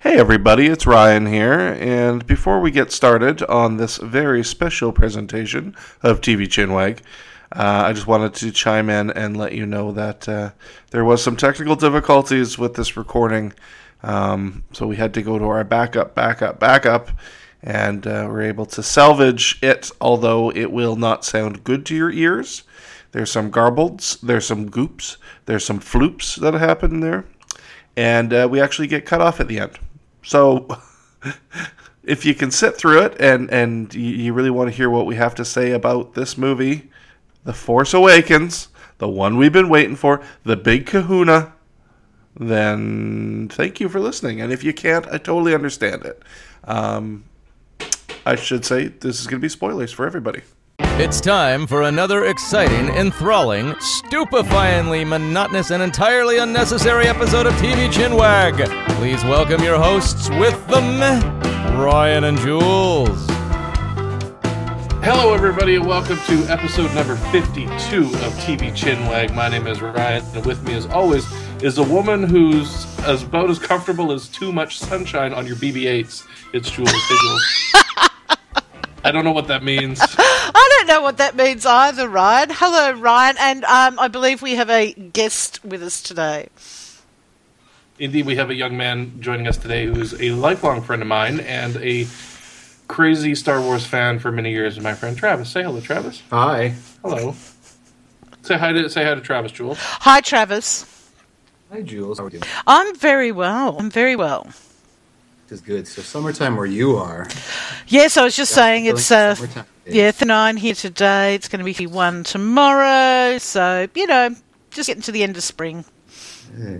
Hey everybody, it's Ryan here, and before we get started on this very special presentation of TV Chinwag, uh, I just wanted to chime in and let you know that uh, there was some technical difficulties with this recording, um, so we had to go to our backup, backup, backup, and uh, we're able to salvage it, although it will not sound good to your ears. There's some garbleds, there's some goops, there's some floops that happen there, and uh, we actually get cut off at the end. So if you can sit through it and and you really want to hear what we have to say about this movie, The Force Awakens, the one we've been waiting for, the big kahuna, then thank you for listening. And if you can't, I totally understand it. Um, I should say this is going to be spoilers for everybody. It's time for another exciting, enthralling, stupefyingly monotonous, and entirely unnecessary episode of TV Chinwag. Please welcome your hosts with them, Ryan and Jules. Hello, everybody, and welcome to episode number 52 of TV Chinwag. My name is Ryan, and with me, as always, is a woman who's as about as comfortable as too much sunshine on your BB-8s. It's Jules. Hey, Jules. I don't know what that means. I don't know what that means either, Ryan. Hello, Ryan, and um, I believe we have a guest with us today. Indeed, we have a young man joining us today who's a lifelong friend of mine and a crazy Star Wars fan for many years. My friend Travis. Say hello, Travis. Hi. Hello. Say hi to say hi to Travis, Jules. Hi, Travis. Hi, Jules. How are you? I'm very well. I'm very well. This is good. So summertime where you are. Yes, I was just saying it's uh, summertime days. yeah, 39 here today. It's going to be one tomorrow. So you know, just getting to the end of spring. Yeah.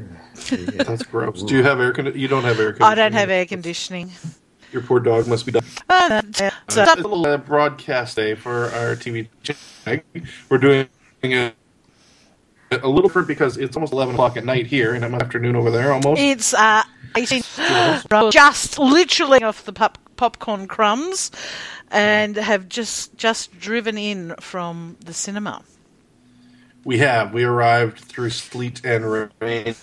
That's gross. Do you have air conditioning? You don't have air conditioning. I don't have air conditioning. Your poor dog must be. Done. Oh, that's. So- Uh, a little uh, broadcast day for our TV. channel. We're doing a, a little bit because it's almost eleven o'clock at night here, and I'm afternoon over there almost. It's uh, 18, just literally off the pop, popcorn crumbs, and have just just driven in from the cinema. We have. We arrived through sleet and rain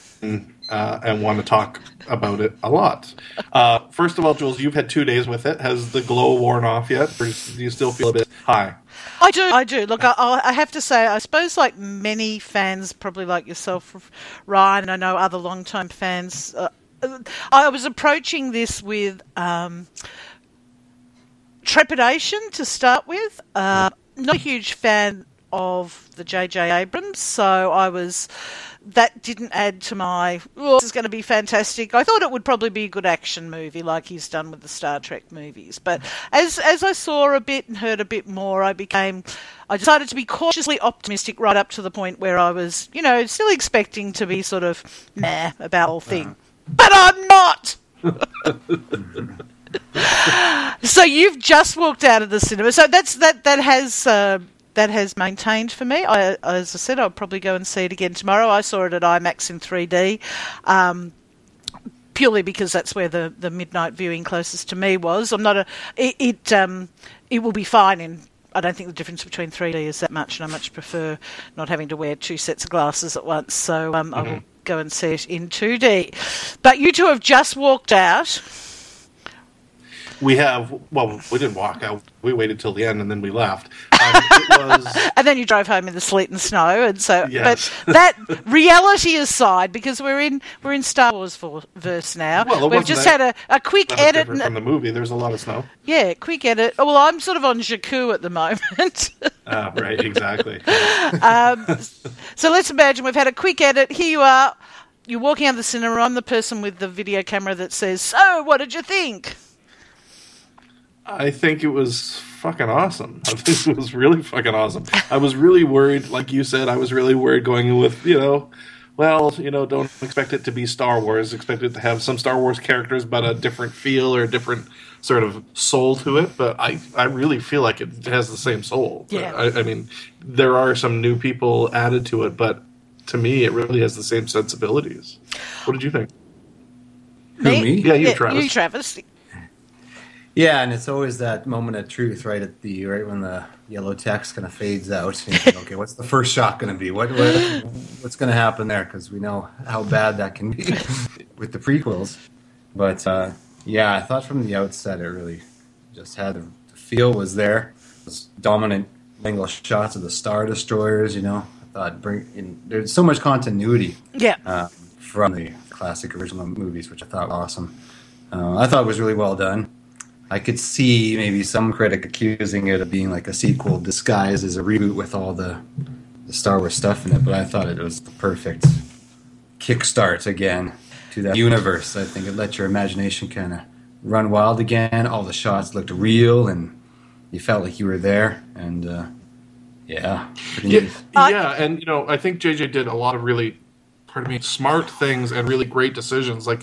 uh, and want to talk about it a lot. Uh, first of all, Jules, you've had two days with it. Has the glow worn off yet? Or do you still feel a bit high? I do, I do. Look, I, I have to say, I suppose, like many fans, probably like yourself, Ryan, and I know other long-time fans. Uh, I was approaching this with um, trepidation to start with. Uh, not a huge fan of the J.J. Abrams, so I was. That didn't add to my. Oh, this is going to be fantastic. I thought it would probably be a good action movie, like he's done with the Star Trek movies. But as as I saw a bit and heard a bit more, I became. I decided to be cautiously optimistic right up to the point where I was, you know, still expecting to be sort of nah about the whole thing. But I'm not. so you've just walked out of the cinema. So that's that. That has uh, that has maintained for me. I, as I said, I'll probably go and see it again tomorrow. I saw it at IMAX in 3D. Um, purely because that's where the, the midnight viewing closest to me was. I'm not a it it, um, it will be fine in. I don't think the difference between 3D is that much, and I much prefer not having to wear two sets of glasses at once. So um, I will go and see it in 2D. But you two have just walked out. We have. Well, we didn't walk out. We waited till the end and then we left. Um, it was. and then you drove home in the sleet and snow, and so. Yes. But that reality aside, because we're in we're in Star Wars for, verse now. Well, We've just that- had a, a quick edit. from the movie. There's a lot of snow. yeah, quick edit. Oh, well, I'm sort of on Jakku at the moment. Ah, right, exactly. um, so let's imagine we've had a quick edit. Here you are. You're walking out of the cinema. I'm the person with the video camera that says, "So, what did you think?" I think it was fucking awesome. I think it was really fucking awesome. I was really worried, like you said, I was really worried going with, you know, well, you know, don't expect it to be Star Wars. Expect it to have some Star Wars characters, but a different feel or a different sort of soul to it. But I, I really feel like it has the same soul. Yeah. I, I mean, there are some new people added to it, but to me, it really has the same sensibilities. What did you think? Who, me? Yeah, you, Yeah, Travis. You, Travis. Yeah, and it's always that moment of truth, right at the right when the yellow text kind of fades out. Think, okay, what's the first shot going to be? What, what what's going to happen there? Because we know how bad that can be with the prequels. But uh, yeah, I thought from the outset it really just had the feel was there. Was dominant angle shots of the star destroyers. You know, I thought bring in there's so much continuity Yeah. uh, from the classic original movies, which I thought was awesome. Uh, I thought it was really well done. I could see maybe some critic accusing it of being like a sequel disguised as a reboot with all the, the Star Wars stuff in it, but I thought it was the perfect kickstart again to that universe. I think it let your imagination kind of run wild again. All the shots looked real, and you felt like you were there. And uh, yeah, Yeah, neat. Uh, yeah, and you know, I think JJ did a lot of really, pardon me, smart things and really great decisions. Like,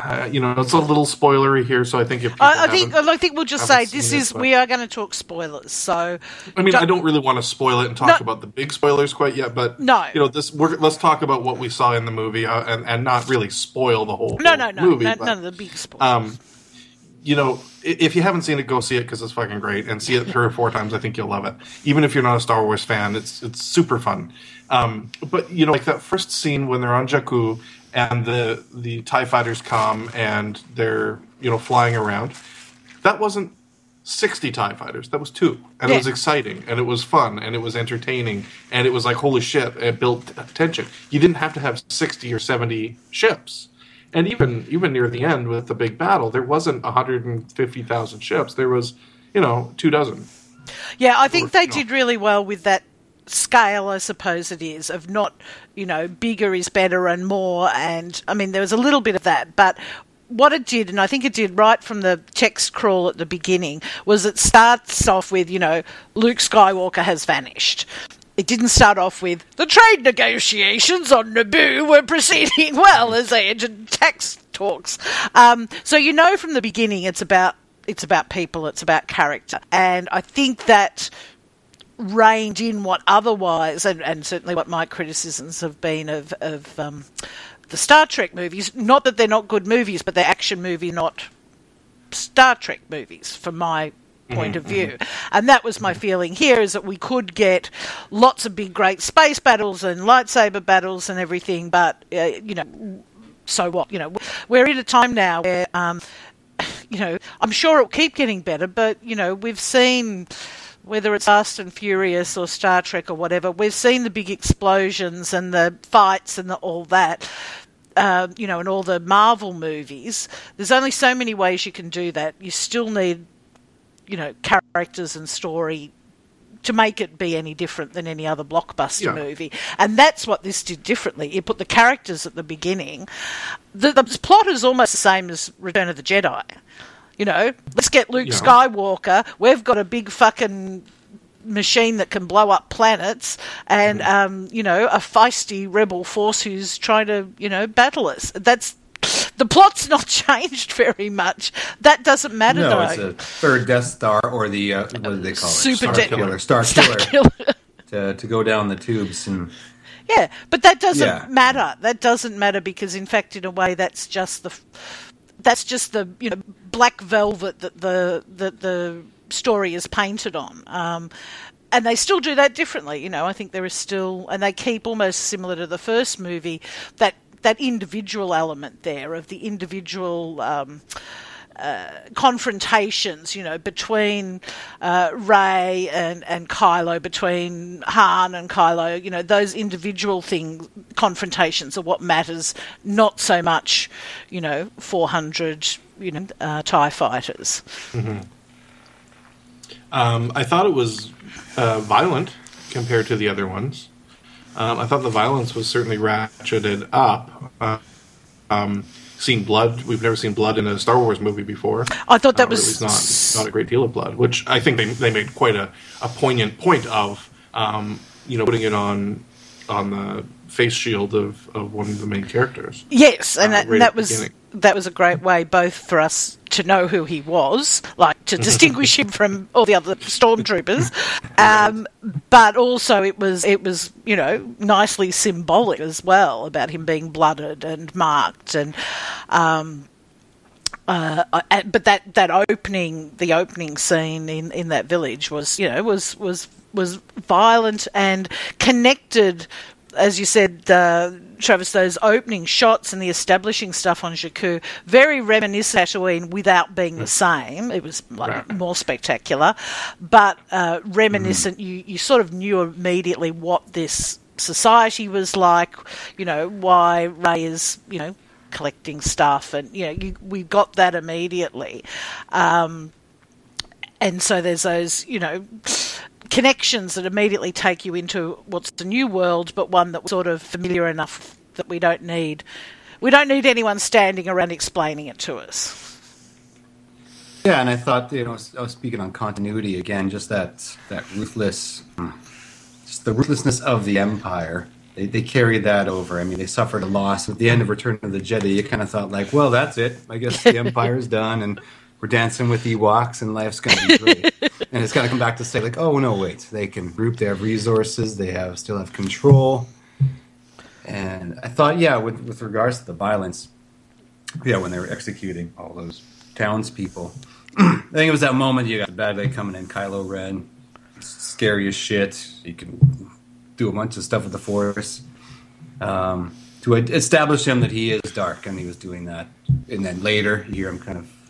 uh, you know, it's a little spoilery here, so I think if I, I think I think we'll just say this it, is but- we are going to talk spoilers. So I mean, don't- I don't really want to spoil it and talk No. about the big spoilers quite yet, but No. you know, this we're, let's talk about what we saw in the movie uh, and and not really spoil the whole, no, whole no, no, movie. no but, none of the big spoilers. um, you know, if you haven't seen it, go see it because it's fucking great, and see it three or four times. I think you'll love it. Even if you're not a Star Wars fan, it's it's super fun. Um, but you know, like that first scene when they're on Jakku and the the Tie fighters come and they're you know flying around. That wasn't 60 TIE fighters. That was two. And Yeah. it was exciting and it was fun and it was entertaining and it was like, holy shit, it built tension. You didn't have to have 60 or 70 ships. And even even near the end with the big battle, there wasn't 150,000 ships. There was, you know, two dozen. Yeah, I think or, they you know. did really well with that scale, I suppose it is, of not, you know, bigger is better and more. And I mean, there was a little bit of that, but what it did, and I think it did right from the text crawl at the beginning, was it starts off with, you know, Luke Skywalker has vanished. It didn't start off with the trade negotiations on Naboo were proceeding well as they entered tax talks. Um, so you know from the beginning it's about it's about people, it's about character, and I think that reined in what otherwise, and, and certainly what my criticisms have been of, of um, the Star Trek movies. Not that they're not good movies, but they're action movie, not Star Trek movies, from my point of view. And that was my feeling here is that we could get lots of big, great space battles and lightsaber battles and everything, but, uh, you know, so what? You know, we're in a time now where, um, you know, I'm sure it'll keep getting better, but, you know, we've seen whether it's Fast and Furious or Star Trek or whatever, we've seen the big explosions and the fights and the, all that. Uh, you know, in all the Marvel movies, there's only so many ways you can do that. You still need, you know, characters and story to make it be any different than any other blockbuster Yeah. movie. And that's what this did differently. It put the characters at the beginning. The, the plot is almost the same as Return of the Jedi. You know, let's get Luke Yeah. Skywalker. We've got a big fucking machine that can blow up planets and um, you know a feisty rebel force who's trying to you know battle us that's the plot's not changed very much that doesn't matter No, though it's a third Death Star or the uh, what do they call it? Super Star De- Killer, Star, Star Killer, Killer. to to go down the tubes and Yeah, but that doesn't Yeah. matter. That doesn't matter because, in fact, in a way, that's just the that's just the you know black velvet that the that the story is painted on. Um, and they still do that differently. You know, I think there is still, and they keep almost similar to the first movie that that individual element there of the individual. Um, confrontations, you know, between uh, Rey and, and Kylo, between Han and Kylo, you know, those individual thing confrontations are what matters, not so much, you know, 400, you know, uh, TIE fighters. Um, I thought it was uh, violent compared to the other ones. Um, I thought the violence was certainly ratcheted up. Uh, um, seen blood. We've never seen blood in a Star Wars movie before. I thought that Uh, was not not a great deal of blood, which I think they they made quite a, a poignant point of. Um, you know, putting it on on the face shield of, of one of the main characters. Yes, and uh, that, right that was beginning. That was a great way both for us to know who he was, like to distinguish him from all the other stormtroopers, um, but also it was it was you know nicely symbolic as well about him being blooded and marked and. Um, uh, but that, that opening, the opening scene in, in that village was, you know, was was was violent and connected as you said, uh, Travis, those opening shots and the establishing stuff on Jakku, very reminiscent of Tatooine without being the same. It was like Right. more spectacular, but uh, reminiscent. You you sort of knew immediately what this society was like. You know why Rey is you know collecting stuff, and you know you, we got that immediately. Um, and so there's those you know connections that immediately take you into what's the new world, but one that's sort of familiar enough that we don't need we don't need anyone standing around explaining it to us. Yeah, and I thought you know I was speaking on continuity again, just that that ruthless, hmm, just the ruthlessness of the Empire. They, they carried that over. I mean, they suffered a loss at the end of Return of the Jedi. You kind of thought like, well, that's it. I guess the Empire's done, and we're dancing with Ewoks, and life's going to be great. and it's got to come back to say like, oh no, wait, they can group. They have resources. They have still have control. And I thought, yeah, with with regards to the violence, yeah, when they were executing all those townspeople. I think it was that moment you got the bad guy coming in, Kylo Ren, scary as shit. He can do a bunch of stuff with the Force. Um, to establish him that he is dark, and he was doing that, and then later you hear him kind of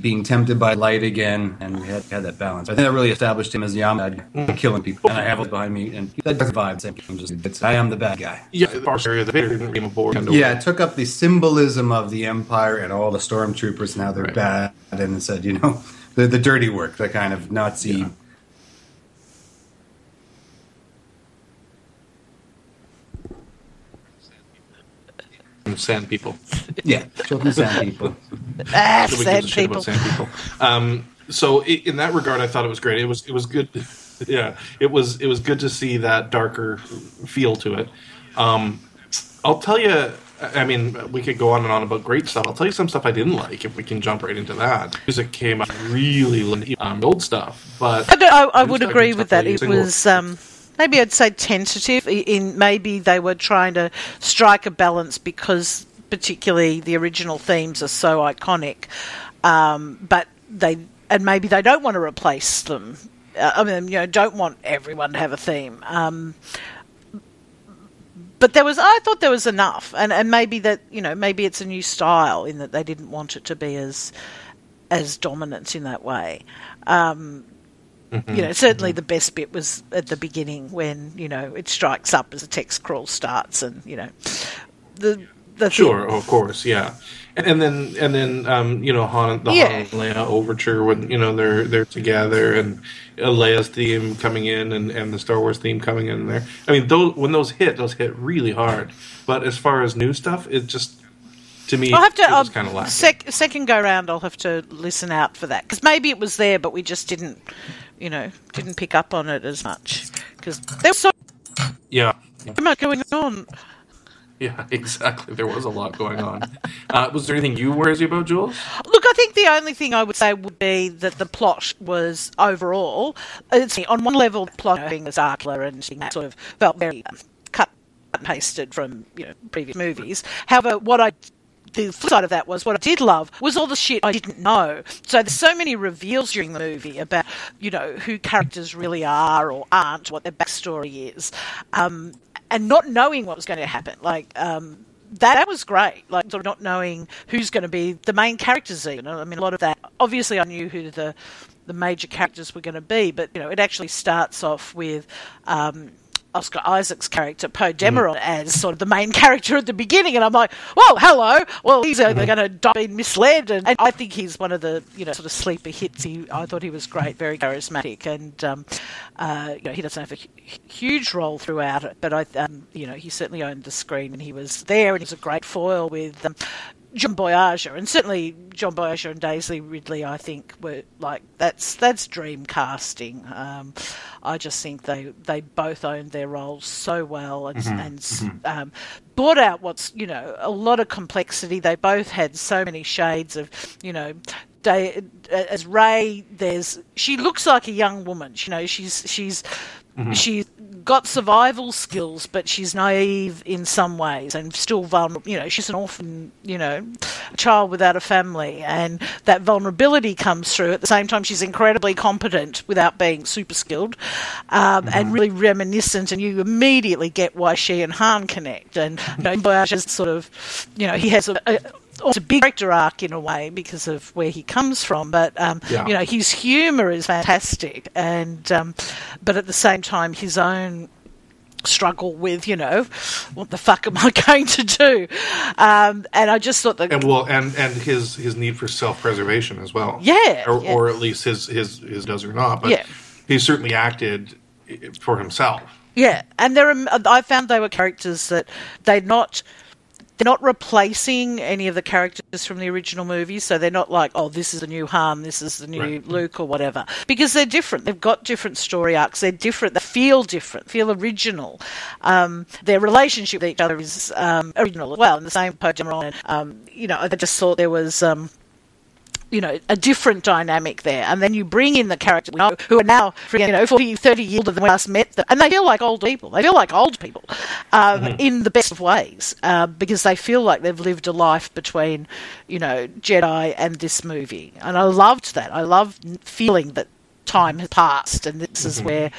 being tempted by light again, and we had, had that balance. I think that really established him as the Yamad, killing people, and I have it behind me, and that vibe. I'm just, I am the bad guy. Yeah, the area, the Vader didn't came aboard. Yeah, it took up the symbolism of the Empire and all the stormtroopers. Now they're Right. bad, and said, you know, the the dirty work, the kind of Nazi. Yeah. Sand people. Yeah, children sand people. Ah, Nobody sad gives a shit people. about sand people. Um, so i in that regard, I thought it was great. It was it was good. Yeah, it was it was good to see that darker feel to it. Um, I'll tell you. I mean, we could go on and on about great stuff. I'll tell you some stuff I didn't like if we can jump right into that. Music came out really um, old stuff, but I, I, I would agree with that. It was um, maybe I'd say tentative. In maybe they were trying to strike a balance because particularly the original themes are so iconic, um, but they and maybe they don't want to replace them. Uh, I mean, you know, don't want everyone to have a theme. Um, but there was, I thought there was enough, and and maybe that you know maybe it's a new style in that they didn't want it to be as as dominant in that way. Um, you know, certainly the best bit was at the beginning when you know it strikes up as a text crawl starts, and you know the the Sure, of course, yeah. And, and then and then um, you know Han the Yeah. Han and Leia overture when you know they're they're together and uh, Leia's theme coming in and, and the Star Wars theme coming in there. I mean, those when those hit, those hit really hard. But as far as new stuff, it just to me I'll have to it was I'll- kind of lacking. sec, second go round. I'll have to listen out for that because maybe it was there, but we just didn't, you know, didn't pick up on it as much because there was so yeah. much going on. Yeah, exactly. There was a lot going on. Uh, was there anything you were worried about, Jules? Look, I think the only thing I would say would be that the plot was overall, it's, on one level, the plot being was arcular and that sort of felt very cut and pasted from you know previous movies. However, what I the flip side of that was what I did love was all the shit I didn't know. So there's so many reveals during the movie about you know who characters really are or aren't, what their backstory is, um, and not knowing what was going to happen. Like um, that, was great. Like sort of not knowing who's going to be the main characters. Even I mean, a lot of that. Obviously, I knew who the the major characters were going to be, but you know, it actually starts off with. Um, Oscar Isaac's character Poe Dameron as sort of the main character at the beginning, and I'm like, "Well, hello. Well, he's either going to die being misled," and, and I think he's one of the you know sort of sleeper hits. He, I thought he was great, very charismatic, and um, uh, you know he doesn't have a huge role throughout it, but I um, you know he certainly owned the screen, and he was there, and he was a great foil with. Um, John Boyega, and certainly John Boyega and Daisy Ridley, I think, were like that's that's dream casting. Um, I just think they they both owned their roles so well and, and um, brought out what's you know a lot of complexity. They both had so many shades of you know. Day, as Rey, there's she looks like a young woman. You know, she's she's she's got survival skills, but she's naive in some ways and still vulnerable. You know, she's an orphan, you know, a child without a family, and that vulnerability comes through. At the same time, she's incredibly competent without being super skilled, um, and really reminiscent. And you immediately get why she and Han connect. And you know, Boyega is sort of, you know, he has a, a it's a big character arc in a way because of where he comes from. But um, Yeah. you know, his humour is fantastic, and um, but at the same time, his own struggle with you know what the fuck am I going to do? Um, and I just thought that and well, and and his his need for self preservation as well. Yeah, or, yeah. or at least his his his does or not. But Yeah. he certainly acted for himself. Yeah, and there are. I found they were characters that they're not. They're not replacing any of the characters from the original movies, so they're not like, oh, this is the new Han, this is the new Right. Luke, or whatever. Because they're different. They've got different story arcs. They're different. They feel different. Feel original. Um, their relationship with each other is um, original as well. And the same Poe Dameron. Um, you know, I just thought there was. Um, you know, a different dynamic there. And then you bring in the characters we know who are now, you know, 40, 30 years older than when we last met them. And they feel like old people. They feel like old people um, in the best of ways uh, because they feel like they've lived a life between, you know, Jedi and this movie. And I loved that. I love feeling that time has passed and this is where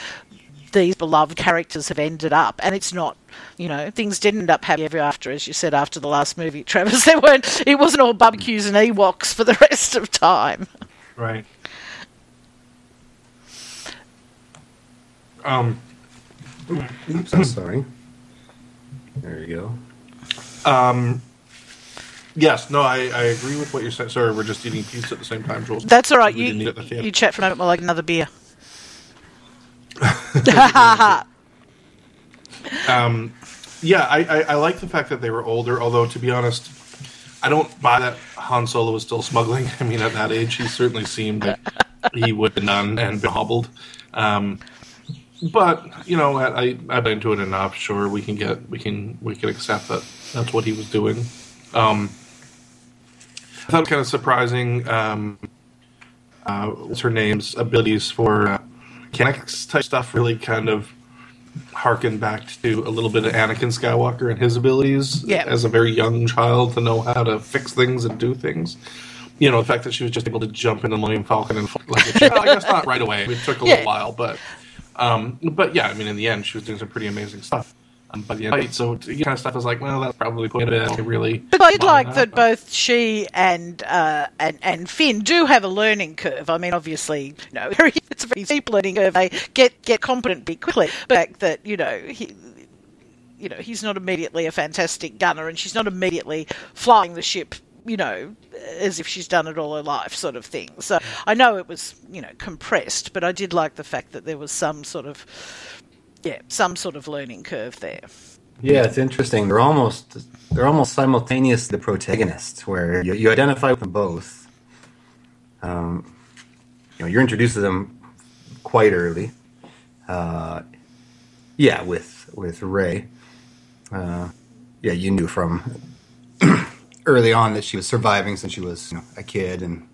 these beloved characters have ended up, and it's not, you know, things didn't end up happy ever after, as you said after the last movie, Travis. There weren't, it wasn't all barbecues and Ewoks for the rest of time. Right. Um. Oops, I'm sorry. There you go. Um. Yes. No. I, I agree with what you're saying. Sorry, we're just eating pizza at the same time, Jules. That's all right. You didn't eat at the theater. you chat for a moment while I get another beer. Um, yeah, I, I, I like the fact that they were older. Although, to be honest, I don't buy that Han Solo was still smuggling. I mean, at that age, he certainly seemed like he would have done and been hobbled. Um, but you know, I, I buy into it enough. Sure, we can get we can we can accept that that's what he was doing. Um, I thought it was kind of surprising. Um, uh, what's her name's abilities for uh, mechanics type stuff really kind of harken back to a little bit of Anakin Skywalker and his abilities Yeah. as a very young child to know how to fix things and do things. You know, the fact that she was just able to jump into the Millennium Falcon and fly like a well, I guess not right away. It took a Yeah. little while, but um, but yeah, I mean, in the end, she was doing some pretty amazing stuff. Um, but yeah, so you kind of stuff is like, well, that's probably put it. Really. But I did like that both she and uh, and and Finn do have a learning curve. I mean, obviously, you know, it's a very steep learning curve. They get get competent pretty quickly. But the fact that you know he. You know, he's not immediately a fantastic gunner, and she's not immediately flying the ship. You know, as if she's done it all her life, sort of thing. So I know it was, you know, compressed, but I did like the fact that there was some sort of, yeah, some sort of learning curve there. Yeah, it's interesting. They're almost they're almost simultaneous the protagonists, where you, you identify with them both. Um, you know, you're introduced to them quite early. Uh, yeah, with with Rey. Uh, yeah, you knew from early on that she was surviving since she was you know, a kid and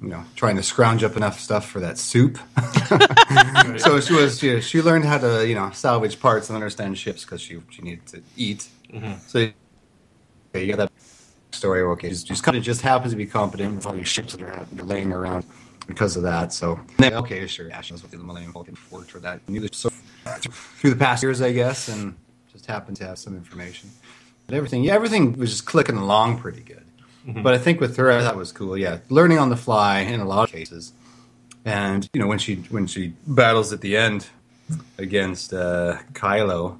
you know trying to scrounge up enough stuff for that soup. so she was she, she learned how to you know salvage parts and understand ships because she she needed to eat. Mm-hmm. So okay, you got that story. Okay, she's, she's kind of just happens to be competent with all these ships that are laying around because of that. So then, okay, sure, yeah, she knows what the Millennium Falcon worked for that. Knew that so through the past years, I guess, and just happened to have some information. But everything, yeah, everything was just clicking along pretty good. But I think with her, that was cool. Yeah, learning on the fly in a lot of cases, and you know when she when she battles at the end against uh, Kylo,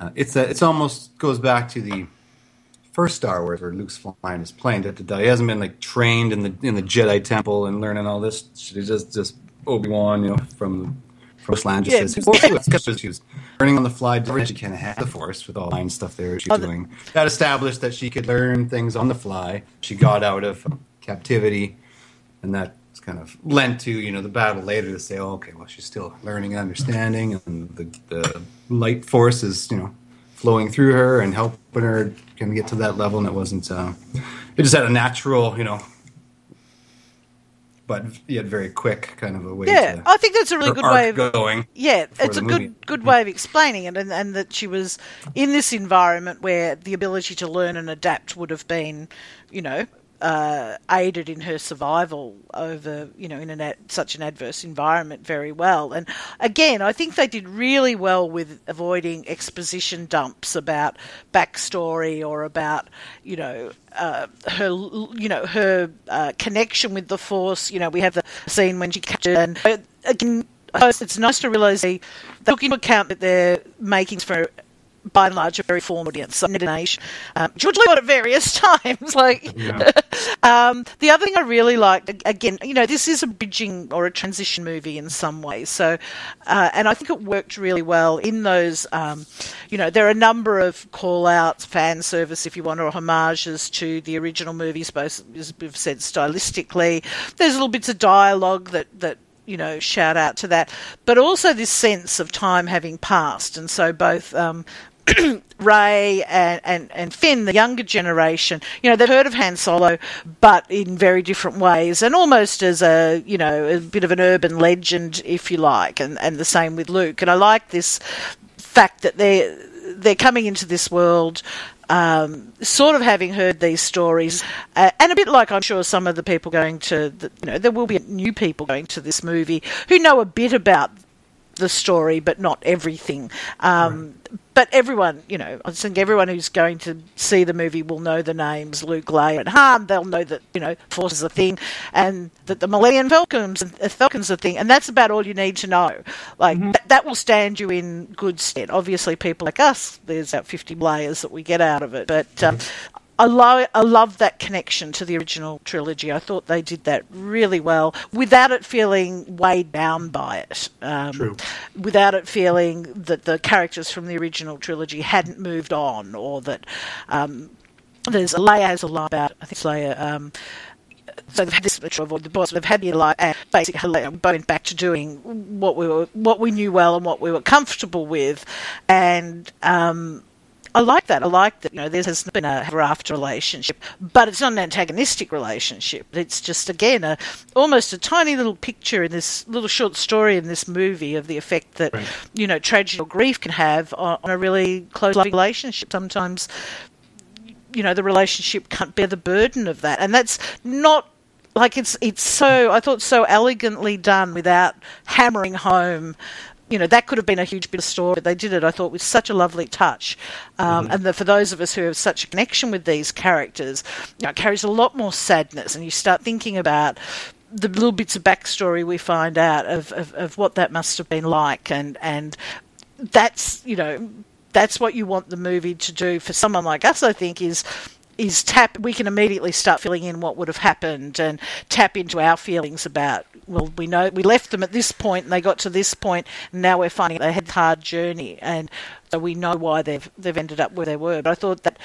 uh, it's a, it's almost goes back to the first Star Wars where Luke's flying his plane. That the- He hasn't been like trained in the in the Jedi Temple and learning all this. She just just Obi Wan, you know, from from Land just Yeah. says "Well, she was- was learning on the fly. Kind of had the Force with all the line stuff there she's Oh, doing. That established that she could learn things on the fly. She got out of captivity, and that kind of lent to you know the battle later to say, oh, okay, well she's still learning and understanding, and the the light force is you know flowing through her and helping her kind of get to that level, and it wasn't. Uh, it just had a natural, you know, but yet very quick, kind of a way. Yeah, to, I think that's a really good way of going. Yeah, it's a the good good way of explaining it, and, and that she was in this environment where the ability to learn and adapt would have been, you know, uh, aided in her survival over, you know, in an ad, such an adverse environment very well. And again, I think they did really well with avoiding exposition dumps about backstory or about, you know, uh, her, you know, her uh, connection with the Force. You know, we have the scene when she captured, and again, it's nice to realise they, they took into account that they're making for by and large a very formed audience. So nation, um, George Lucas at various times. Like um, the other thing I really liked, again, you know, this is a bridging or a transition movie in some ways. So, uh, and I think it worked really well in those. Um, you know, there are a number of call outs, fan service, if you want, or homages to the original movies, both as we've said stylistically. There's little bits of dialogue that that you know, shout out to that. But also this sense of time having passed. And so both um, Rey and, and, and Finn, the younger generation, you know, they've heard of Han Solo, but in very different ways, and almost as a, you know, a bit of an urban legend, if you like, and, and the same with Luke. And I like this fact that they're they're coming into this world um, sort of having heard these stories, uh, and a bit like I'm sure some of the people going to, the, you know, there will be new people going to this movie who know a bit about the story, but not everything. Um, But everyone, you know, I think everyone who's going to see the movie will know the names Luke, Leia, and Han. They'll know that you know Force is a thing, and that the Millennium Falcons, uh, Falcons a thing, and that's about all you need to know. Like that, that will stand you in good stead. Obviously, people like us, there's about 50 layers that we get out of it, but. Um, I love, I love that connection to the original trilogy. I thought they did that really well without it feeling weighed down by it. Um, True. Without it feeling that the characters from the original trilogy hadn't moved on or that um, there's Leia has a line about, I think it's Leia. Um, so they've had this to avoid the boss. They've had the like and basically went back to doing what we were, what we knew well and what we were comfortable with, and um, I like that. I like that. You know, there's been a ever-after relationship, but it's not an antagonistic relationship. It's just again a almost a tiny little picture in this little short story in this movie of the effect that Right. you know tragedy or grief can have on, on a really close loving relationship. Sometimes, you know, the relationship can't bear the burden of that, and that's not like it's it's so I thought so elegantly done without hammering home. You know that could have been a huge bit of story. But they did it, I thought, with such a lovely touch. Um, And the, for those of us who have such a connection with these characters, you know, it carries a lot more sadness. And you start thinking about the little bits of backstory we find out of, of, of what that must have been like, and and that's you know that's what you want the movie to do for someone like us. I think is is tap. We can immediately start filling in what would have happened and tap into our feelings about. Well, we know we left them at this point and they got to this point, and now we're finding they had a hard journey, and so we know why they've they've ended up where they were. But I thought that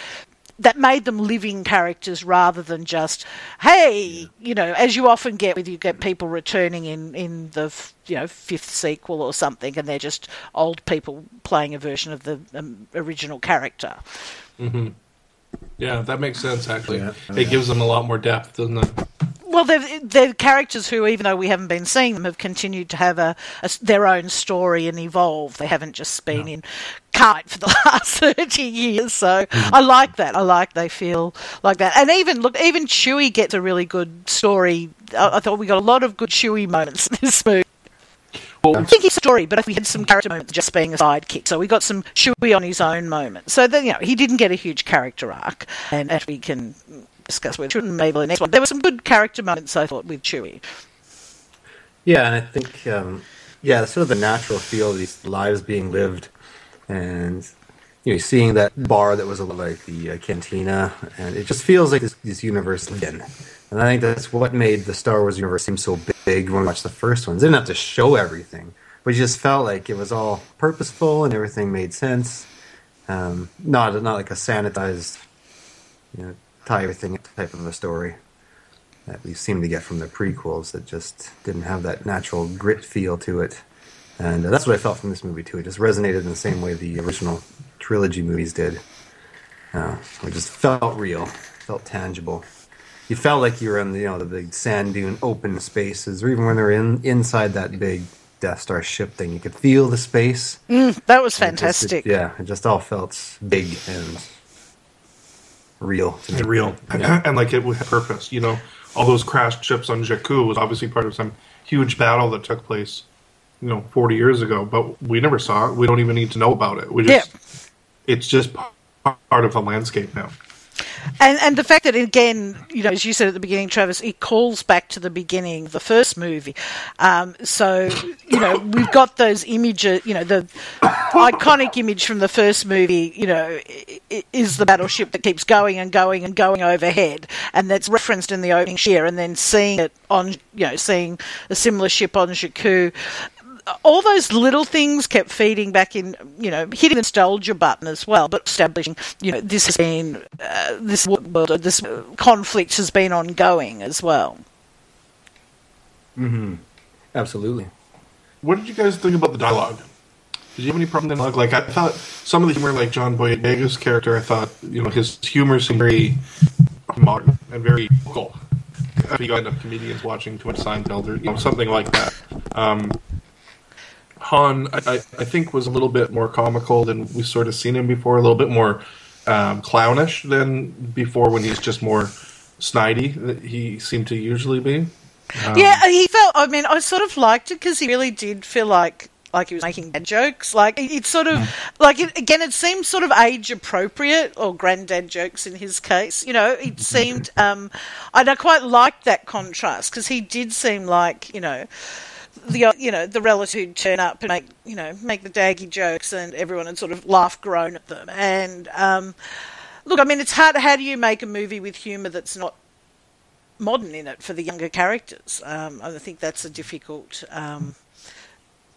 that made them living characters rather than just hey you know as you often get with you get people returning in in the you know fifth sequel or something and they're just old people playing a version of the um, original character Yeah, that makes sense. Actually, Yeah. it gives them a lot more depth, doesn't it? well they're, they're characters who even though we haven't been seeing them have continued to have a, a s- their own story and evolve. They haven't just been in kite for the last 30 years. So hmm. i like that. I like they feel like that. And even look even chewie gets a really good story. I, I thought we got a lot of good chewie moments in this movie Well, I think it's a story, but we had some character moments just being a sidekick. So we got some Chewie on his own moment. So then, you know, he didn't get a huge character arc, and as we can discuss with Chewie maybe the next one, there were some good character moments I thought with Chewie. Yeah, and I think um, yeah, sort of the natural feel of these lives being lived, and you know, seeing that bar that was a little like the uh, cantina, and it just feels like this, this universe lived in. And I think that's what made the Star Wars universe seem so big when we watched the first ones. They didn't have to show everything, but you just felt like it was all purposeful and everything made sense. Um, not not like a sanitized, you know, tie everything type of a story that we seem to get from the prequels that just didn't have that natural grit feel to it. And uh, that's what I felt from this movie too. It just resonated in the same way the original trilogy movies did. Uh, it just felt real, felt tangible. You felt like you were in the you know the big sand dune open spaces, or even when they were in inside that big Death Star ship thing, you could feel the space. Mm, that was It just- it- fantastic. yeah, it just all felt big and real. And real and like it with purpose. You know, all those crashed ships on Jakku was obviously part of some huge battle that took place, you know, 40 years ago. But we never saw it. We don't even need to know about it. We just, it's just part of the landscape now. And and the fact that again, you know, as you said at the beginning, Travis, it calls back to the beginning, the first movie. Um, so you know, we've got those images. You know, the iconic image from the first movie. You know, is the battleship that keeps going and going and going overhead, and that's referenced in the opening share, and then seeing it on, you know, seeing a similar ship on Jakku all those little things kept feeding back in, you know, hitting the nostalgia button as well, but establishing, you know, this has been, uh, this world, this conflict has been ongoing as well. Absolutely. What did you guys think about the dialogue? Did you have any problem with the dialogue? Like, I thought some of the humor, like John Boyega's character, I thought, you know, his humor seemed very modern and very vocal. If you got enough comedians watching too much Seinfeld or, you know, something like that. Um, Han, I, I, think, was a little bit more comical than we've sort of seen him before, a little bit more um, clownish than before when he's just more snidey that he seemed to usually be. yeah, he felt, I mean, I sort of liked it because he really did feel like, like he was making dad jokes. Like, it, it's sort of, like, it, again, it seemed sort of age appropriate, or granddad jokes in his case. You know, it seemed, um, and I quite liked that contrast because he did seem like, you know, the uh, you know the relative who'd turn up and make you know make the daggy jokes and everyone had sort of laugh groan at them. And um, look I mean it's hard how do you make a movie with humour that's not modern in it for the younger characters? Um, I think that's a difficult um,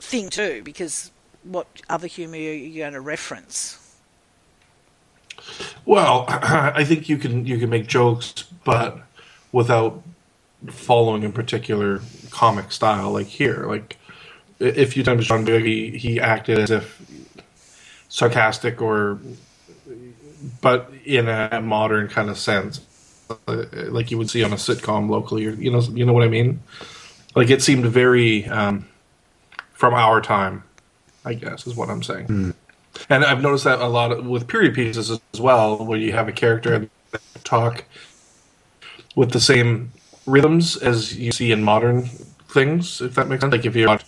thing too because what other humour are you going to reference? Well, I think you can you can make jokes, but without following a particular comic style. Like here, like if you times John Boyega, he acted as if sarcastic or, but in a modern kind of sense, uh, like you would see on a sitcom locally, or you know, you know what I mean. Like it seemed very um, from our time, I guess, is what I'm saying. And I've noticed that a lot of, with period pieces as well, where you have a character that talk with the same rhythms as you see in modern things, if that makes sense. Like if you watch,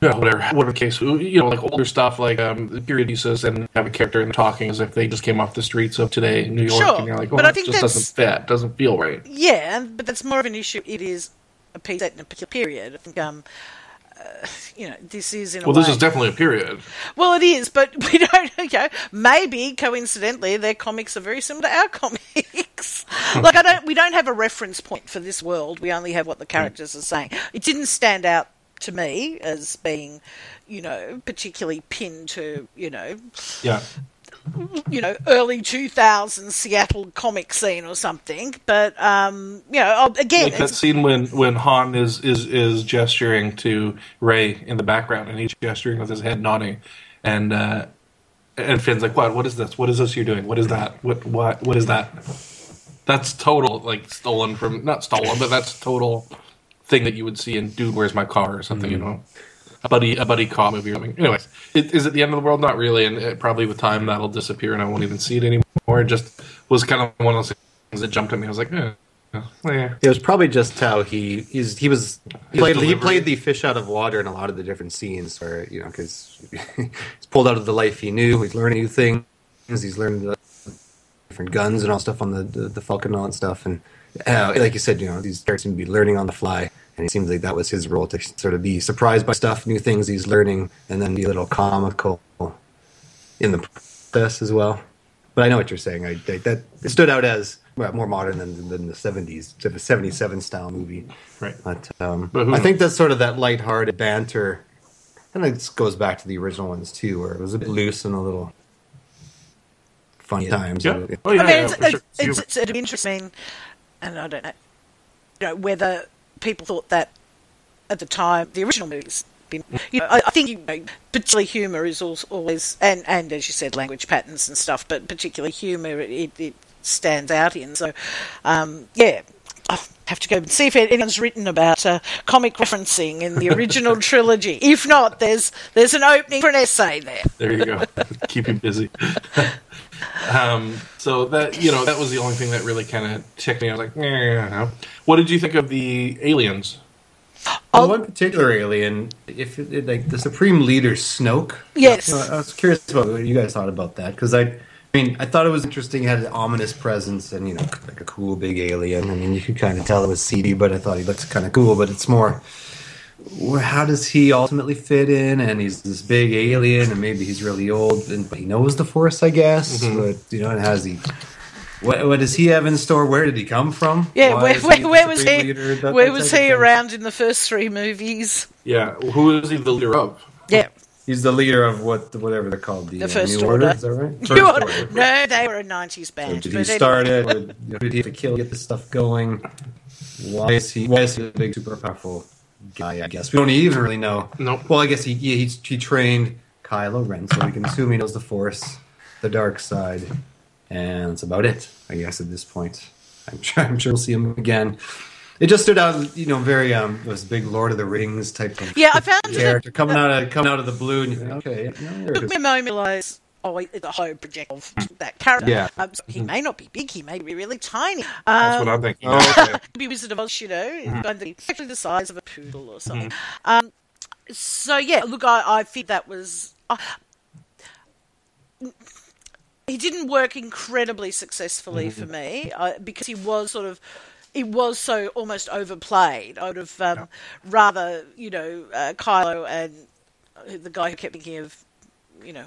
you know, whatever, whatever case, you know, like older stuff, like um, period pieces, and have a character and talking as if they just came off the streets of today in New York, Sure, and you're like, but well, I think just that's- doesn't fit, doesn't feel right. Yeah, but that's more of an issue. It is a piece set in a particular period. I think, um, uh, you know, this is in a Well, this way- is definitely a period. Well, it is, but we don't. You know, maybe coincidentally, their comics are very similar to our comics. like, I don't. We don't have a reference point for this world. We only have what the characters are saying. It didn't stand out to me as being, you know, particularly pinned to, you know, Yeah. you know, early 2000s Seattle comic scene or something. But um, you know, again, like that scene when when Han is is is gesturing to Rey in the background, and he's gesturing with his head nodding, and uh, and Finn's like, "What? What is this? What is this you're doing? What is that? What what what is that?" That's total like stolen from not stolen, but that's total thing that you would see in Dude, Where's My Car or something, you mm. know. A buddy, a buddy cop movie or something. Anyways, it, is it the end of the world? Not really, and it, probably with time that'll disappear, and I won't even see it anymore. It just was kind of one of those things that jumped at me. I was like, eh, yeah. It was probably just how he he's, he was he played, he played the fish out of water in a lot of the different scenes where you know because he's pulled out of the life he knew. He's learning new things. He's learning the different guns and all stuff on the the, the Falcon and all that stuff. And uh, like you said, you know these characters seem to be learning on the fly. And it seems like that was his role to sort of be surprised by stuff, new things he's learning, and then be a little comical in the process as well. But I know what you're saying. I, I that it stood out as well, more modern than, than the '70s, the '77 style movie. Right. But, um, But I think that's sort of that lighthearted banter, and it goes back to the original ones too, where it was a bit loose and a little funny at times. Yeah. Oh, yeah, I mean, yeah, it's, for sure. it's, it's, it's, it'd be interesting, and I don't know, you know, whether people thought that at the time the original movies. Been, you know, I, I think you know, particularly humour is also always, and and as you said, language patterns and stuff, but particularly humour it, it stands out in. So, um, yeah, I'll have to go and see if anyone's written about uh, comic referencing in the original trilogy. If not, there's there's an opening for an essay there. There you go. Keep you busy. um, so that you know that was the only thing that really kind of ticked me. I was like, "Nah." what did you think of the aliens? Well, one particular alien, if it, it- like the supreme leader Snoke. Yes. You know, I was curious about what you guys thought about that because I, I mean, I thought it was interesting. It had an ominous presence and you know, like a cool big alien. I mean, you could kind of tell it was seedy, but I thought he looked kind of cool. But it's more, wh- how does he ultimately fit in? And he's this big alien, and maybe he's really old, and but he knows the Force, I guess. But you know, and has he? What, what does he have in store? Where did he come from? Yeah, Why where, is where, the where was he? leader? That- where that was he around in the first three movies? Yeah, who is he the leader of? Yeah. He's the leader of what, whatever they're called, the, The uh, First New Order. Is that right? First You Order. no, they were a 90s So band. did but he anyway. start it? Or did he have to kill get this stuff going? Why is he? Why is he a big, super powerful guy? I guess we don't even really know. Nope. Well, I guess he he, he, he trained Kylo Ren, so we can assume he knows the Force, the dark side, and that's about it. I guess at this point, I'm sure I'm sure we'll see him again. It just stood out, you know, very um, this big Lord of the Rings type of Yeah, I found it- character coming out of coming out of the blue, and you think, okay, yeah, it took me a moment to realise, oh, the whole project of that character. Yeah. Um, so he may not be big, he may be really tiny. That's Um, what I'm thinking. Oh, okay. could be Wizard of Oz, you know, Mm-hmm. exactly the size of a poodle or something. Um, so yeah, look, I, I think that was. Uh, he didn't work incredibly successfully Mm-hmm. for me uh, because he was sort of. It was so almost overplayed. I would have um, rather, you know, uh, Kylo and uh, the guy who kept thinking of, you know,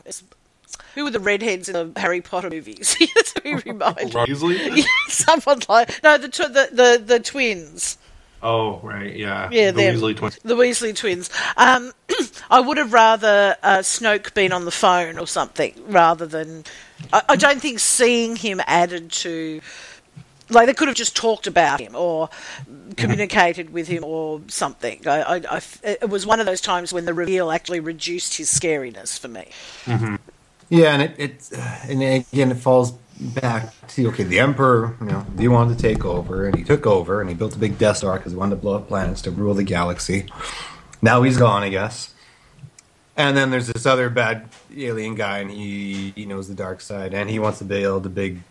who were the redheads in the Harry Potter movies? to be reminded. Ron Weasley? Someone like no, the, tw- the the the twins, Oh, right, yeah. Yeah, the them. Weasley twins. the Weasley twins. Um, I would have rather uh, Snoke been on the phone or something rather than. I, I don't think seeing him added to. Like they could have just talked about him or communicated with him or something. I, I, I it was one of those times when the reveal actually reduced his scariness for me. Yeah, and it, it uh, and again it falls back to okay, the emperor, you know, he wanted to take over, and he took over, and he built a big Death Star because he wanted to blow up planets to rule the galaxy. Now he's gone, I guess. And then there's this other bad alien guy, and he he knows the dark side, and he wants to build a big,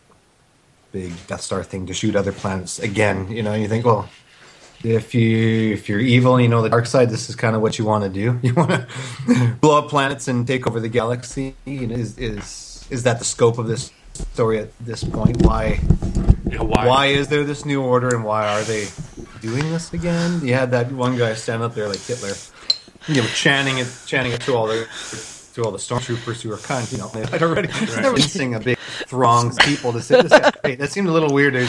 big Death Star thing to shoot other planets again. You know, you think, well, if you if you're evil and you know the dark side, this is kind of what you want to do. You want to blow up planets and take over the galaxy. You know, Is is is that the scope of this story at this point? Why Yeah, why? why is there this new order and why are they doing this again? You had that one guy stand up there like Hitler, you know, chanting it, chanting it to all the to all the stormtroopers who are kind, you know, they had already convincing a big throng of people to sit. This guy, hey, that seemed a little weird. He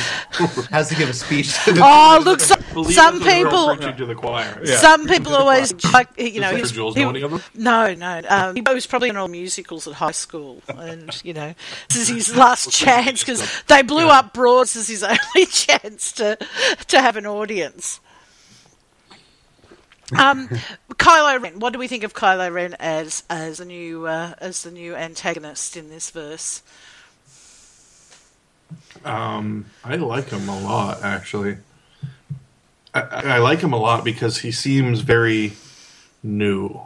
has to give a speech. To the, Oh, look, some, some us, we're all people. to the choir. Yeah. Some people always like you know. Does he's- Jules he- know any of them? No, no. Um, he was probably in all musicals at high school, and you know, this is his last chance because they blew up Broads as his only chance to to have an audience. Um, Kylo Ren. What do we think of Kylo Ren as as the new uh, as the new antagonist in this verse? Um, I like him a lot, actually. I, I like him a lot because he seems very new.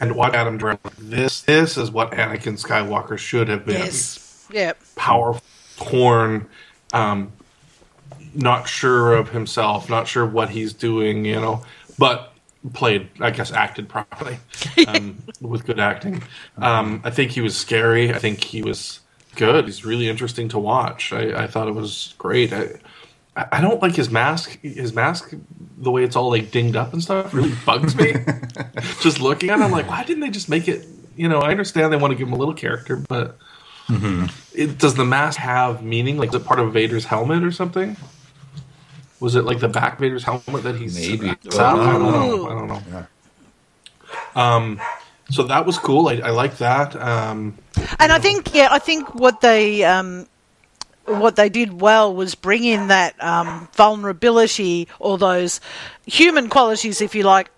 And what Adam Driver. This this is what Anakin Skywalker should have been. Yes. Yeah. Powerful, torn, um, not sure of himself, not sure what he's doing, you know, but played, I guess, acted properly um, with good acting. Um, I think he was scary. I think he was good. He's really interesting to watch. I, I thought it was great. I, I don't like his mask. His mask, the way it's all like dinged up and stuff, really bugs me. just looking at it, I'm like, why didn't they just make it? You know, I understand they want to give him a little character, but it, does the mask have meaning? Like, is it part of Vader's helmet or something? Was it like the back of Vader's helmet that he's Maybe. I don't know. I don't know. Yeah. Um, so that was cool. I, I like that. Um, And I think, yeah, I think what they um, what they did well was bring in that um, vulnerability or those human qualities, if you like,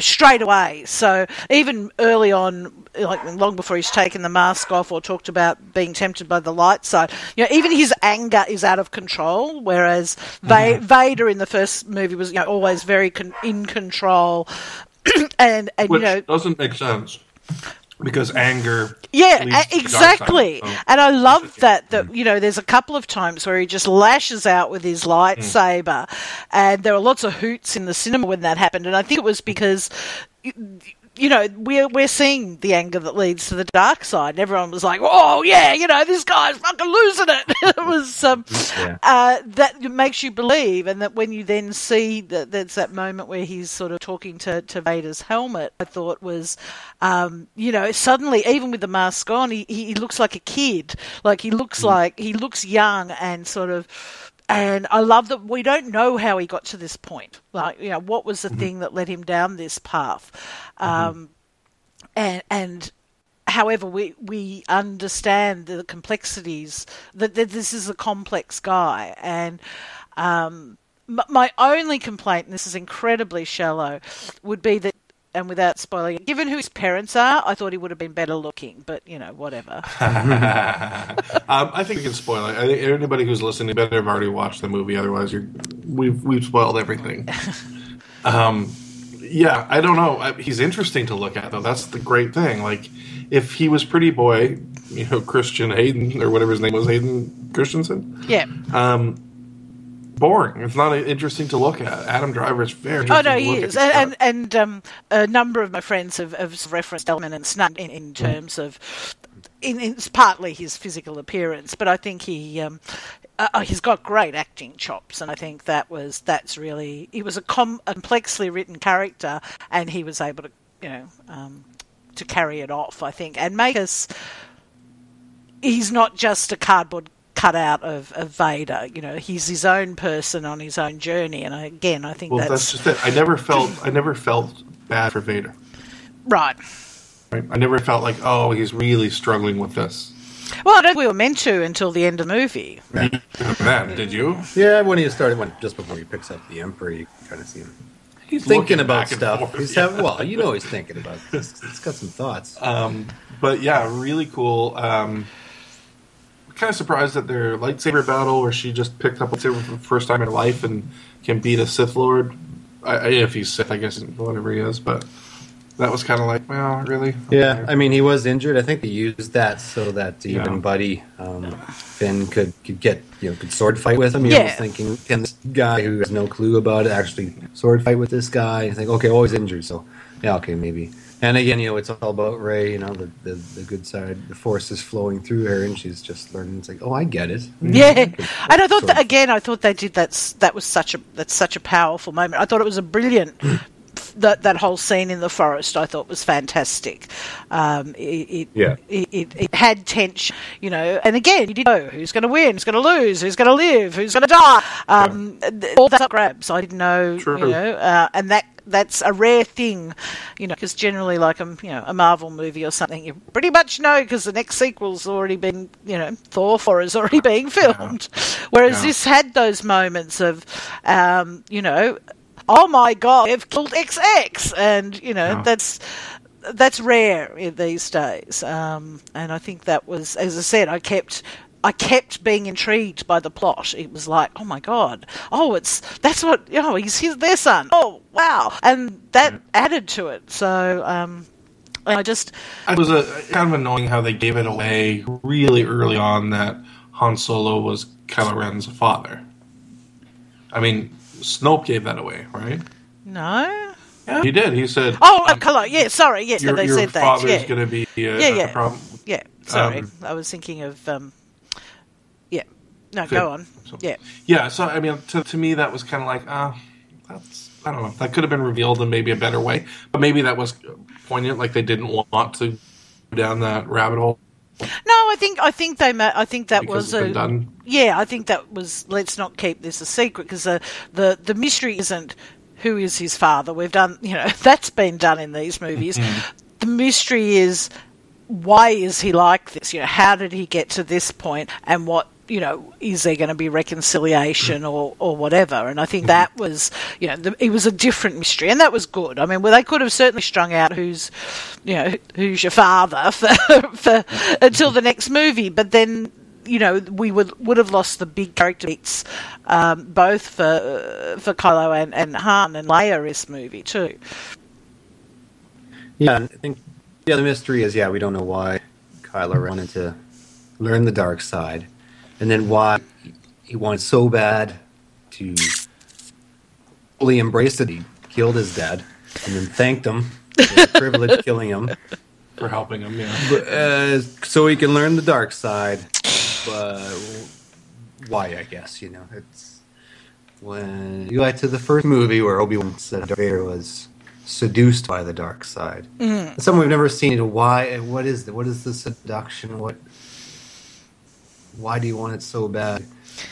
straight away. So even early on, like long before he's taken the mask off or talked about being tempted by the light side, you know, even his anger is out of control. Whereas mm-hmm. Va- Vader in the first movie was you know, always very con- in control, and and Which you know doesn't make sense because anger. yeah, a- exactly. Oh. And I love that that you know there's a couple of times where he just lashes out with his lightsaber, and there were lots of hoots in the cinema when that happened. And I think it was because. You know, we're we're seeing the anger that leads to the dark side. And everyone was like, "Oh yeah, you know, this guy's fucking losing it." it was um, Yeah. uh, that makes you believe, and that when you then see that there's that moment where he's sort of talking to, to Vader's helmet, I thought was, um, you know, suddenly even with the mask on, he, he looks like a kid, like he looks like he looks young and sort of. And I love that we don't know how he got to this point. Like, you know, what was the thing that led him down this path? Um, and and however we we understand the complexities that, that this is a complex guy and um, my only complaint and this is incredibly shallow would be that and without spoiling it, given who his parents are, I thought he would have been better looking, but you know, whatever. Um, I think we can spoil it. I think anybody who's listening better have already watched the movie. Otherwise, you're we've we've spoiled everything. um, yeah, I don't know. He's interesting to look at though. That's the great thing. Like, if he was pretty boy, you know, Christian Hayden or whatever his name was, Hayden Christensen. yeah. Boring. It's not interesting to look at. Adam Driver is very. Oh no, he is, and and, um, a number of my friends have, have referenced Elman and Snunt in, in terms of, in, in it's partly his physical appearance, but I think he um, uh, uh, he's got great acting chops, and I think that was that's really he was a com- complexly written character, and he was able to you know um, to carry it off, I think, and make us. He's not just a cardboard cutout of, of Vader. You know, he's his own person on his own journey, and I, again, I think well, that's just it. I never felt. I never felt bad for Vader. right. Right? I never felt like, oh, he's really struggling with this. Well, I don't think we were meant to until the end of the movie. Man, did you? Yeah, when he started, when just before he picks up the Emperor, you kind of see him He's thinking about stuff. forth, He's yeah. having, well, you know, he's thinking about this. He's got some thoughts. Um, but yeah, really cool. Um, kind of surprised at their lightsaber battle where she just picked up a lightsaber for the first time in her life and can beat a Sith Lord. I, I, if he's Sith, I guess whatever he is. But that was kind of like, well, really? Yeah, I mean, he was injured. I think they used that so that Yeah. even Buddy um, Finn could, could get you know could sword fight with him. You Yeah. know, thinking can this guy who has no clue about it actually sword fight with this guy? You think okay, oh, he's injured, so yeah, okay, maybe. And again, you know, it's all about Rey. You know, the, the the good side, the force is flowing through her, and she's just learning. It's like, oh, I get it. Yeah, and I thought that again. I thought they did that. That was such a that's such a powerful moment. I thought it was a brilliant. That, that whole scene in the forest I thought was fantastic. Um, it, it, Yeah. it, it, it had tension, you know, and again, you didn't know who's going to win, who's going to lose, who's going to live, who's going to die. Um, th- All that grabs. I didn't know, True. you know, uh, and that that's a rare thing, you know, because generally, like a you know a Marvel movie or something, you pretty much know because the next sequel's already been, you know, Thor four is already being filmed. Whereas Yeah. this had those moments of, um, you know, oh my god, they've killed XX, and you know Yeah. that's that's rare these days. Um, and I think that was, as I said, I kept. I kept being intrigued by the plot. It was like, oh my god, oh, it's that's what, oh, he's his their son. Oh, wow, and that added to it. So, um, I just, It was a kind of annoying how they gave it away really early on that Han Solo was Kylo Ren's father. I mean, Snoke gave that away, right? no. Yeah, he did. He said, Oh, um, color. Yeah, sorry. Yes, your, they your said that. father's Yeah. going to be a, Yeah, a yeah. problem." Yeah, sorry. Um, I was thinking of. Um, yeah. No, go on. So- Yeah. Yeah, so I mean, to, to me, that was kind of like, ah, that's I don't know. That could have been revealed in maybe a better way, but maybe that was poignant, like they didn't want to go down that rabbit hole No, I think I think they. I think that because was a. Yeah, I think that was. Let's not keep this a secret because the, the the mystery isn't who is his father. We've done. You know, that's been done in these movies. Mm-hmm. The mystery is why is he like this? You know, how did he get to this point, and what you know, is there going to be reconciliation or, or whatever? And I think that was, you know, the, it was a different mystery, and that was good. I mean, well, they could have certainly strung out who's, you know, who's your father for, for until the next movie, but then. You know, we would would have lost the big character beats, um, both for for Kylo and, and Han and Leia in this movie too. Yeah, I think yeah, the mystery is yeah, we don't know why Kylo wanted to learn the dark side, and then why he wanted so bad to fully embrace that he killed his dad, and then thanked him for the privilege of killing him, for helping him. Yeah. but, uh, so he can learn the dark side. But why? I guess you know it's when you go back to the first movie where Obi Wan said Darth Vader was seduced by the dark side. Mm. Something we've never seen. Why? What is the, what is the seduction? What? Why do you want it so bad?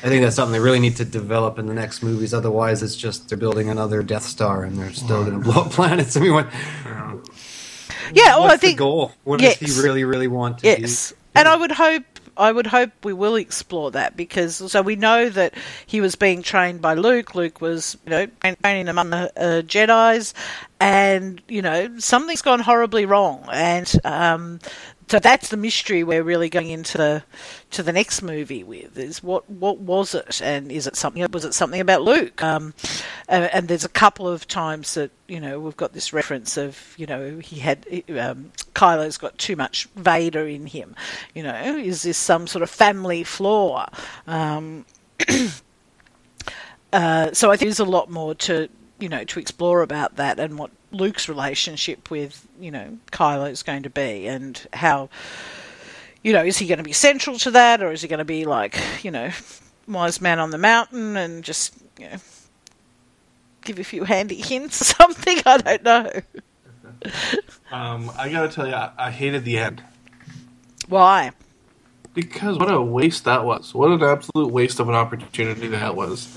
I think that's something they really need to develop in the next movies. Otherwise, it's just they're building another Death Star and they're still going to blow up planets. I mean, what? Yeah, well, what's I think the goal. What yes. does he really, really want to yes. do? And I would hope I would hope we will explore that because so we know that he was being trained by Luke. Luke was, you know, training among the uh, Jedi's, and you know something's gone horribly wrong, and um, so that's the mystery we're really going into the to the next movie with is what what was it? And is it something was it something about Luke? Um, and, and, there's a couple of times that you know we've got this reference of you know he had um, Kylo's got too much Vader in him. You know is this some sort of family flaw? Um, uh, so I think there's a lot more to you know to explore about that and what Luke's relationship with you know Kylo is going to be and how you know is he going to be central to that or is he going to be like you know wise man on the mountain and just you know give a few handy hints or something I don't know. um, I gotta tell you, I, I hated the end. Why? Because what a waste that was. What an absolute waste of an opportunity that was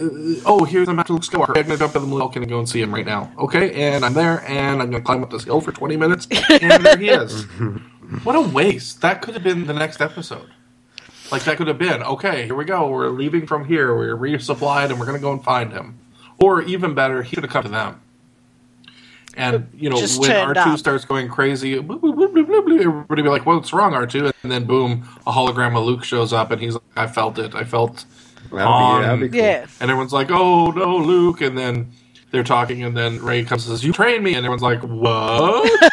uh, oh, here's a map to Luke Skywalker. I'm gonna jump in the moonwalk and go and see him right now. Okay, and I'm there, and I'm gonna climb up this hill for 20 minutes, and there he is. what a waste! That could have been the next episode. Like that could have been okay. Here we go. We're leaving from here. We're resupplied, and we're gonna go and find him. Or even better, he could have come to them. And you know, Just when R two up. starts going crazy, bloop, bloop, bloop, everybody be like, "What's wrong, R 2 And then boom, a hologram of Luke shows up, and he's like, "I felt it. I felt." That'd be, that'd be um, cool. Yeah. And everyone's like, "Oh no, Luke!" And then they're talking, and then Rey comes and says, "You train me," and everyone's like, "What?"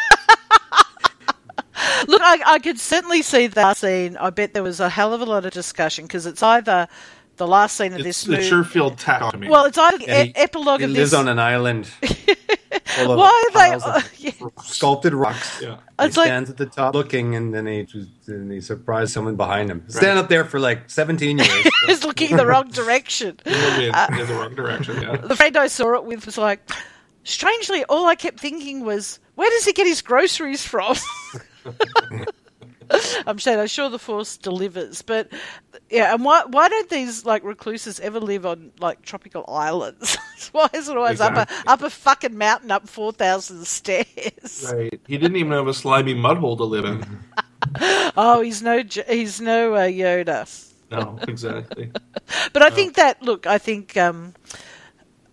Look, I, I could certainly see that scene. I bet there was a hell of a lot of discussion because it's either the last scene of it's, this it movie. sure feels tacked to me. well, it's either the e- he- epilogue He of lives this. on an island full of Why are they? of yeah. sculpted rocks. yeah, He It's like- stands at the top looking, and then he just and he surprised someone behind him. Stand up there for like 17 years. He's looking in the wrong direction. in the wind, in the wrong direction. Yeah, The friend I saw it with was like, strangely, all I kept thinking was, where does he get his groceries from? I'm saying I'm sure the Force delivers, but yeah, and why why don't these like recluses ever live on like tropical islands? why is it always up a up a fucking mountain up four thousand stairs? right. He didn't even have a slimy mud hole to live in. Oh, he's no he's no uh, Yoda. No, exactly. But I think that look, I think um,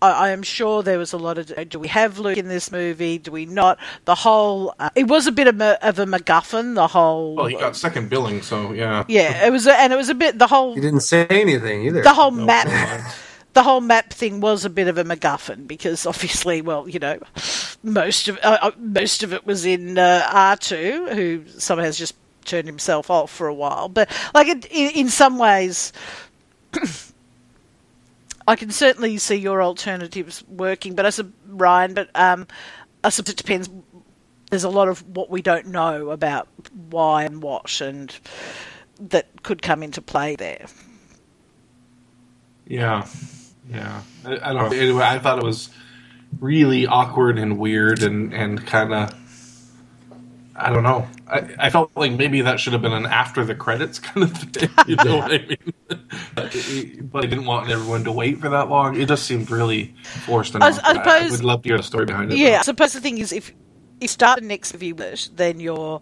I, I am sure there was a lot of. Do we have Luke in this movie? Do we not? The whole uh, it was a bit of, a, of a MacGuffin. The whole Well, he got second billing, so yeah. yeah, it was, a, and it was a bit the whole he didn't say anything either. the whole No, map. The whole map thing was a bit of a MacGuffin because obviously, well, you know, most of uh, uh, most of it was in uh, R two, who somehow has just turned himself off for a while. But like it, in, in some ways, I can certainly see your alternatives working. But I said Ryan, but um, I suppose it depends. There's a lot of what we don't know about why and what, and that could come into play there. Yeah, yeah. I, I don't know. Anyway, I thought it was really awkward and weird and and kind of. I don't know. I, I felt like maybe that should have been an after the credits kind of thing. You know what I mean? but, I didn't want everyone to wait for that long. It just seemed really forced. And I- I awkward. I, suppose- would love to hear the story behind it. Yeah, I suppose the thing is, if you start the next movie with it, then you're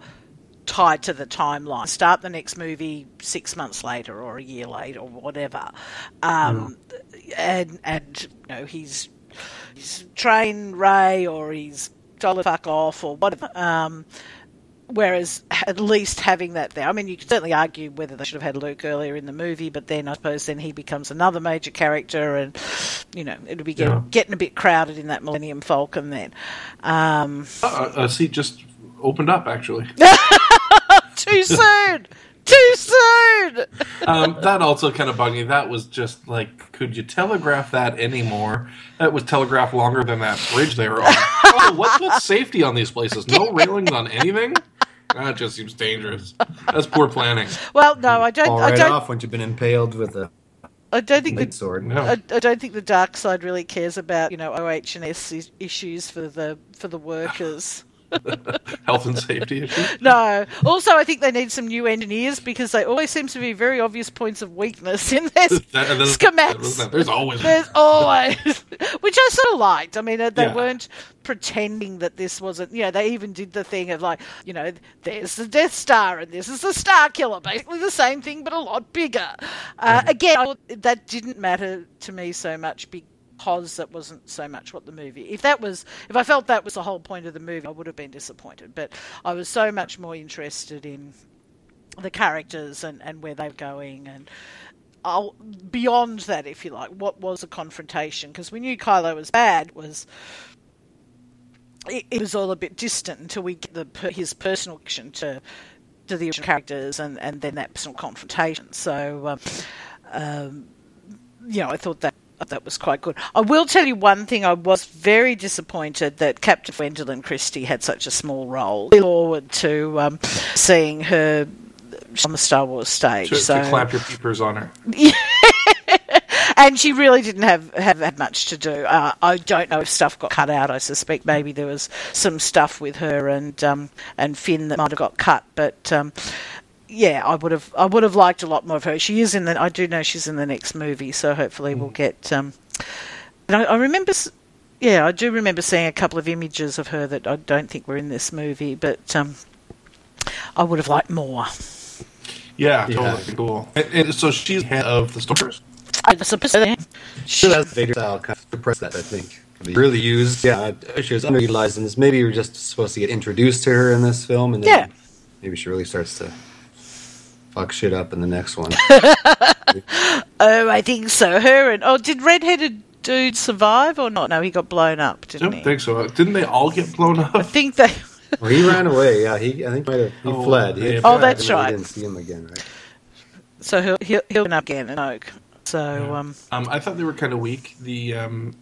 tied to the timeline. Start the next movie six months later or a year later or whatever. Um, And and you know he's he's trained Rey or he's told her fuck off or whatever. Um, whereas at least having that there, I mean, you could certainly argue whether they should have had Luke earlier in the movie, but then I suppose then he becomes another major character, and you know it'll be get, Yeah. getting a bit crowded in that Millennium Falcon then. Um, Uh, a seat just opened up, actually. too soon, too soon. um, that also kind of bugged me. That was just like, could you telegraph that anymore? That was telegraphed longer than that bridge they were on. oh, what's with safety on these places? No railings on anything? That just seems dangerous. That's poor planning. Well, no, I don't. Fall I right don't. off once you've been impaled with a I don't think the sword. No. I, I don't think the dark side really cares about you know OH and S issues for the for the workers. Health and safety issue. No. Also, I think they need some new engineers because they always seem to be very obvious points of weakness in their that- schematics. There's always There's always, which I sort of liked. I mean, they Yeah. weren't pretending that this wasn't. You know, they even did the thing of like, you know, there's the Death Star and this is the Star Killer, basically the same thing but a lot bigger. Uh, again, I, that didn't matter to me so much because that wasn't so much what the movie. If that was, if I felt that was the whole point of the movie, I would have been disappointed. But I was so much more interested in the characters and, and where they're going and I'll, beyond that, if you like, what was a confrontation? Because we knew Kylo was bad. Was it, it was all a bit distant until we get the his personal action to to the characters and, and then that personal confrontation. So, um, um, you know, I thought that that was quite good. I will tell you one thing: I was very disappointed that Captain Gwendoline Christie had such a small role. Look forward to um, seeing her on the Star Wars stage. to, so to clamp your peepers on her. and she really didn't have have had much to do. Uh, I don't know if stuff got cut out. I suspect maybe there was some stuff with her and um, and Finn that might have got cut, but. Um, yeah, I would have. I would have liked a lot more of her. She is in the. I do know she's in the next movie, so hopefully we'll get. Um, and I, I remember. Yeah, I do remember seeing a couple of images of her that I don't think were in this movie, but um, I would have liked more. Yeah, Yeah. totally cool. And, and so she's head of the Stormtroopers. I suppose. Sure, that's Vader style kind of suppress that. I think They really used. Yeah, she was underutilized in this. Maybe we're just supposed to get introduced to her in this film, and then Yeah. maybe she really starts to fuck shit up in the next one. Oh, I think so. Her and oh, did redheaded dude survive or not? No, he got blown up, I didn't don't he? think so. Didn't they all get blown up? I think they. well, he ran away. Yeah, he. I think might have. He Oh, fled. He had yeah. Oh, fled, that's and right. Didn't see him again. Right. So he'll he'll he'll end up again in Oak. So um, Um, I thought they were kind of weak. The, um,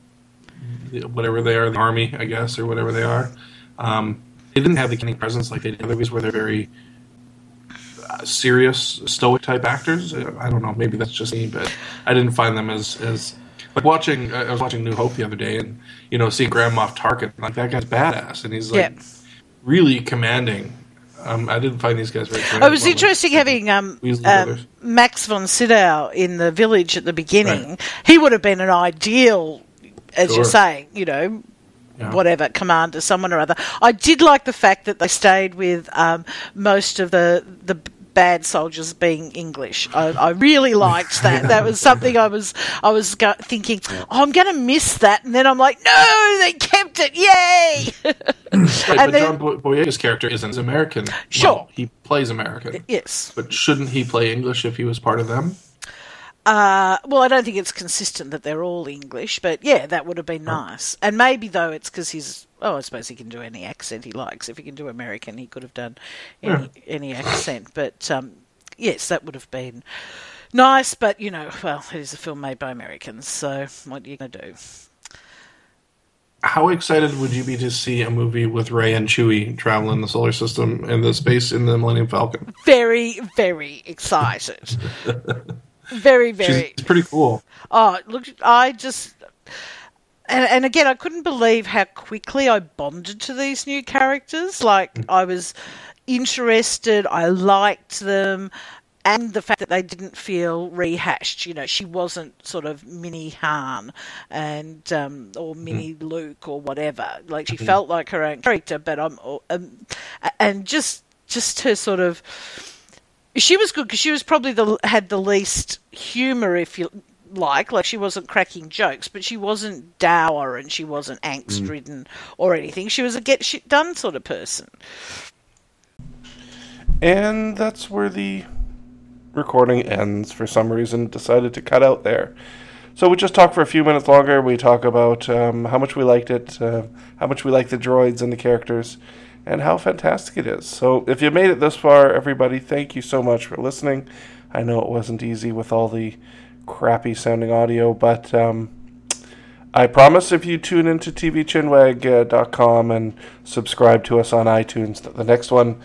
the whatever they are, the army, I guess, or whatever they are. Um, they didn't have the kind of presence like they did in other movies, where they're very serious, stoic type actors. I don't know. Maybe that's just me, but I didn't find them as as like watching. I was watching New Hope the other day, and you know, seeing Grand Moff Tarkin, like that guy's badass, and he's like Yeah. really commanding. Um, I didn't find these guys very. Oh, it was interesting having um, um. Max von Sydow in the village at the beginning. Right. He would have been an ideal, as Sure. you're saying, you know, Yeah. whatever commander, someone or other. I did like the fact that they stayed with um, most of the the bad soldiers being English. I, I really liked that. That was something I was I was go- thinking. Oh, I'm going to miss that, and then I'm like, no, they kept it. Yay! Right, and but then- John Boy- Boyega's character isn't American. Sure. Well, he plays American. yes. But shouldn't he play English if he was part of them? Uh, well, I don't think it's consistent that they're all English, but yeah, that would have been nice. And maybe though it's because he's oh, I suppose he can do any accent he likes. If he can do American, he could have done any any accent. But um, yes, that would have been nice. But you know, well, it is a film made by Americans, so what are you going to do? How excited would you be to see a movie with Rey and Chewie traveling the solar system and the space in the Millennium Falcon? Very, very excited. very, very. She's pretty cool. Oh, look, I just. And, and again, I couldn't believe how quickly I bonded to these new characters. Like, I was interested, I liked them, and the fact that they didn't feel rehashed. You know, she wasn't sort of mini Han and um, or mini Luke or whatever. Like, she felt like her own character, but I'm um, and just just her sort of. She was good because she was probably the had the least humor, if you like. Like she wasn't cracking jokes, but she wasn't dour and she wasn't angst ridden or anything. She was a get shit done sort of person. And that's where the recording ends. For some reason, decided to cut out there. So we just talk for a few minutes longer. We talk about um, how much we liked it, uh, how much we like the droids and the characters, and how fantastic it is. So if you made it this far, everybody, thank you so much for listening. I know it wasn't easy with all the crappy sounding audio, but um, I promise if you tune into tvchinwag.com and subscribe to us on iTunes, the next one,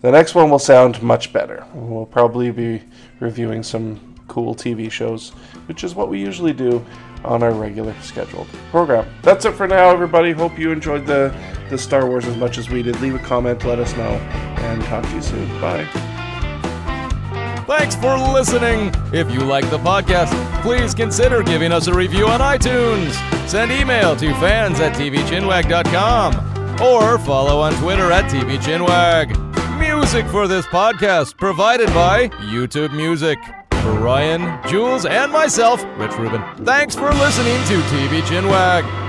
the next one will sound much better. We'll probably be reviewing some cool TV shows, which is what we usually do on our regular scheduled program. That's it for now, everybody. Hope you enjoyed the the Star Wars as much as we did. Leave a comment, let us know, and talk to you soon. Bye. Thanks for listening. If you like the podcast, please consider giving us a review on iTunes. Send email to fans at tvchinwag.com or follow on Twitter at tvchinwag. Music for this podcast provided by YouTube Music. For Ryan, Jules, and myself, Rich Rubin, thanks for listening to TV Chinwag.